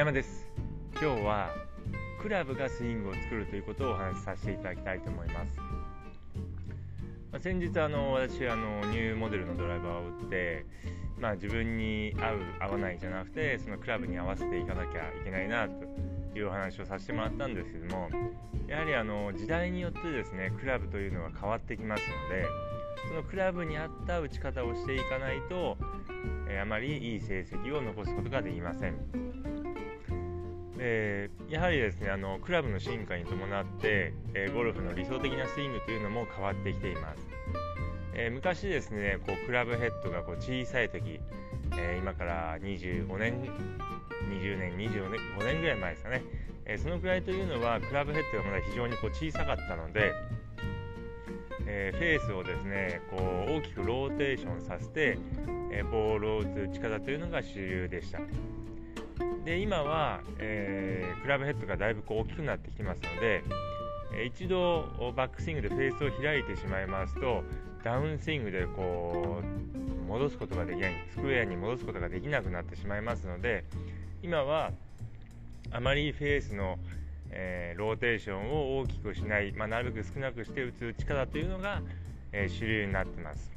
山です今日はクラブがスイングを作るということをお話しさせていただきたいと思います、まあ、先日あの私あのニューモデルのドライバーを打ってまあ、自分に合う合わないじゃなくてそのクラブに合わせていかなきゃいけないなというお話をさせてもらったんですけどもやはりあの時代によってですねクラブというのは変わってきますのでそのクラブに合った打ち方をしていかないと、えー、あまりいい成績を残すことができません。えー、やはりですねあのクラブの進化に伴って、えー、ゴルフの理想的なスイングというのも変わってきています。えー、昔ですねこうクラブヘッドがこう小さい時、え今から25年20年25年5年ぐらい前ですかね、えそのくらいというのはクラブヘッドがまだ非常にこう小さかったので、えフェースをですねこう大きくローテーションさせて、えボールを打つ打ち方というのが主流でした。で今は、えー、クラブヘッドがだいぶこう大きくなってきてますので、え一度バックスイングでフェースを開いてしまいますとダウンスイングでこう戻すことができないスクエアに戻すことができなくなってしまいますので今はあまりフェースの、えー、ローテーションを大きくしない、まあ、なるべく少なくして打つ打ち方というのが、えー、主流になってます。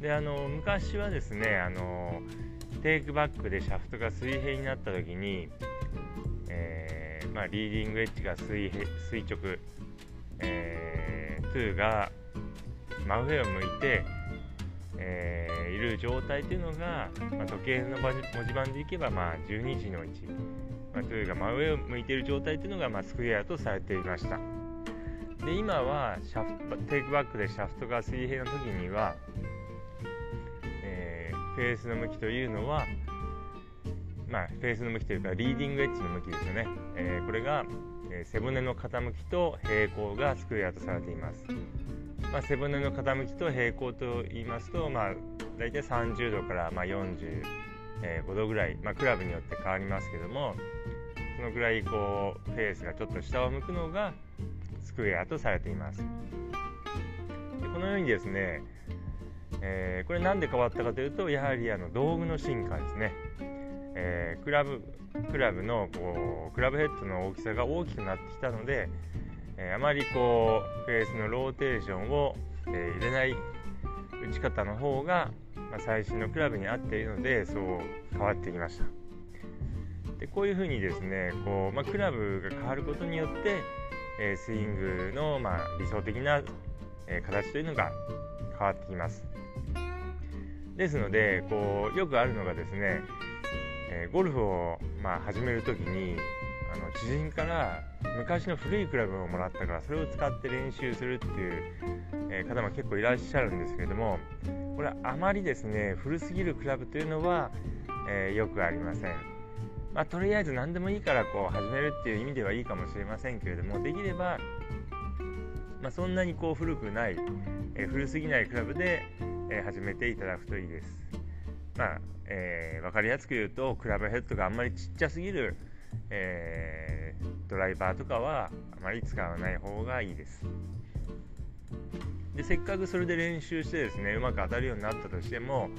であの昔はですねあのテイクバックでシャフトが水平になった時に、えー、まあ、リーディングエッジが垂垂直、えー、2が真上を向いて、えー、いる状態というのが、まあ、時計の文字盤でいけば、まあ、12時の位置、まあ、2が真上を向いている状態というのが、まあ、スクエアとされていました。で今はシャフテイクバックでシャフトが水平の時にはフェースの向きというのは、まあ、フェースの向きというかリーディングエッジの向きですよね、えー、これが、えー、背骨の傾きと平行がスクエアとされています、まあ、背骨の傾きと平行と言いますと、まあ、大体30度から、まあ、45度ぐらい、まあ、クラブによって変わりますけどもそのぐらいこうフェースがちょっと下を向くのがスクエアとされています。でこのようにですねえー、これ何で変わったかというとやはりあの道具の進化ですね、えー、クラブクラブのこうクラブヘッドの大きさが大きくなってきたので、えー、あまりこうフェースのローテーションを、え入れない打ち方の方が、まあ、最新のクラブに合っているのでそう変わってきました。でこういうふうにですねこう、まあ、クラブが変わることによって、えスイングの、まあ、理想的な、え形というのが変わってきますですのでこうよくあるのがですね、えー、ゴルフを、まあ、始める時にあの知人から昔の古いクラブをもらったからそれを使って練習するっていう、えー、方も結構いらっしゃるんですけれどもこれはあまりですね古すぎるクラブというのは、えー、よくありません。まあ、とりあえず何でもいいからこう始めるっていう意味ではいいかもしれませんけれどもできれば、まあ、そんなにこう古くない、え、古すぎないクラブで、え、始めていただくといいです。まあ、えー、分かりやすく言うとクラブヘッドがあんまりちっちゃすぎる、えー、ドライバーとかはあまり使わない方がいいです。でせっかくそれで練習してですねうまく当たるようになったとしても、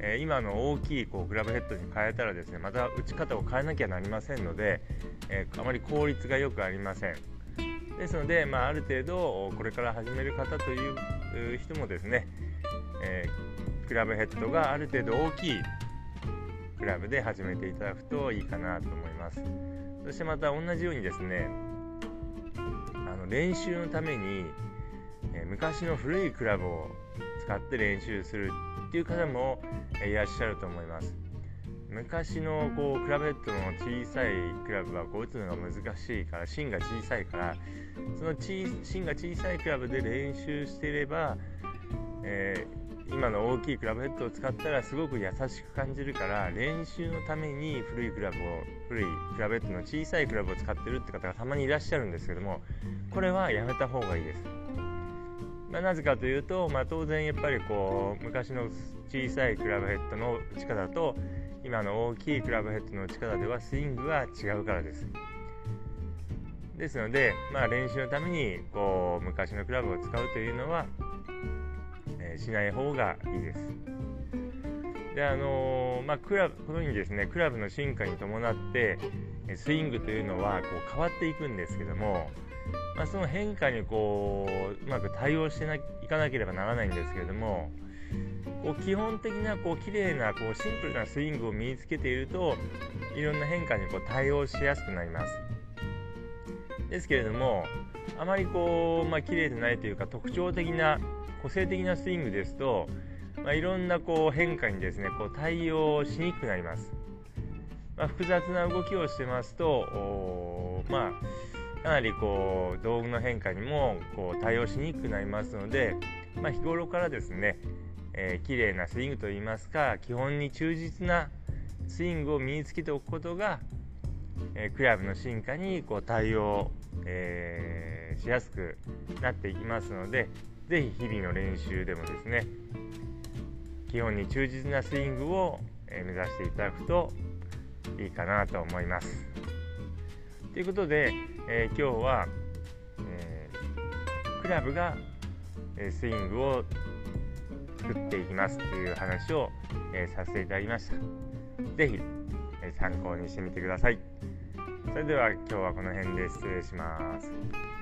えー、今の大きいこうクラブヘッドに変えたらですねまた打ち方を変えなきゃなりませんので、え、あまり効率が良くありません。ですので、まあ、ある程度これから始める方という人もですね、えー、クラブヘッドがある程度大きいクラブで始めていただくといいかなと思います。そしてまた同じようにですねあの練習のために、えー、昔の古いクラブを使って練習するっていう方も、いらっしゃると思います。昔のこうクラブヘッドの小さいクラブはこう打つのが難しいから芯が小さいからその芯が小さいクラブで練習していれば、えー今の大きいクラブヘッドを使ったらすごく優しく感じるから練習のために古いクラブを古いクラブヘッドの小さいクラブを使ってるって方がたまにいらっしゃるんですけどもこれはやめた方がいいです、まあ、なぜかというと、まあ、当然やっぱりこう昔の小さいクラブヘッドの打ち方と今の大きいクラブヘッドの打ち方ではスイングが違うからですですので、まあ、練習のためにこう昔のクラブを使うというのはえしない方がいいです。であのー、まあ、クラブこのようにですねクラブの進化に伴ってスイングというのはこう変わっていくんですけども、まあ、その変化にこううまく対応していかなければならないんですけれども基本的なこう綺麗なこうシンプルなスイングを身につけているといろんな変化にこう対応しやすくなります。ですけれどもあまりこう、まあ綺麗でないというか特徴的な個性的なスイングですと、まあ、いろんなこう変化にですねこう対応しにくくなります。まあ、複雑な動きをしてますとまあかなりこう道具の変化にもこう対応しにくくなりますので、まあ、日頃からですね、えー、綺麗なスイングといいますか基本に忠実なスイングを身につけておくことが、えー、クラブの進化にこう対応、えー、しやすくなっていきますので是非日々の練習でもですね基本に忠実なスイングを目指していただくといいかなと思います。ということで、え、今日は、え、クラブがスイングを作っていきますという話を、えー、させていただきました。是非、え参考にしてみてください。それでは今日はこの辺で失礼します。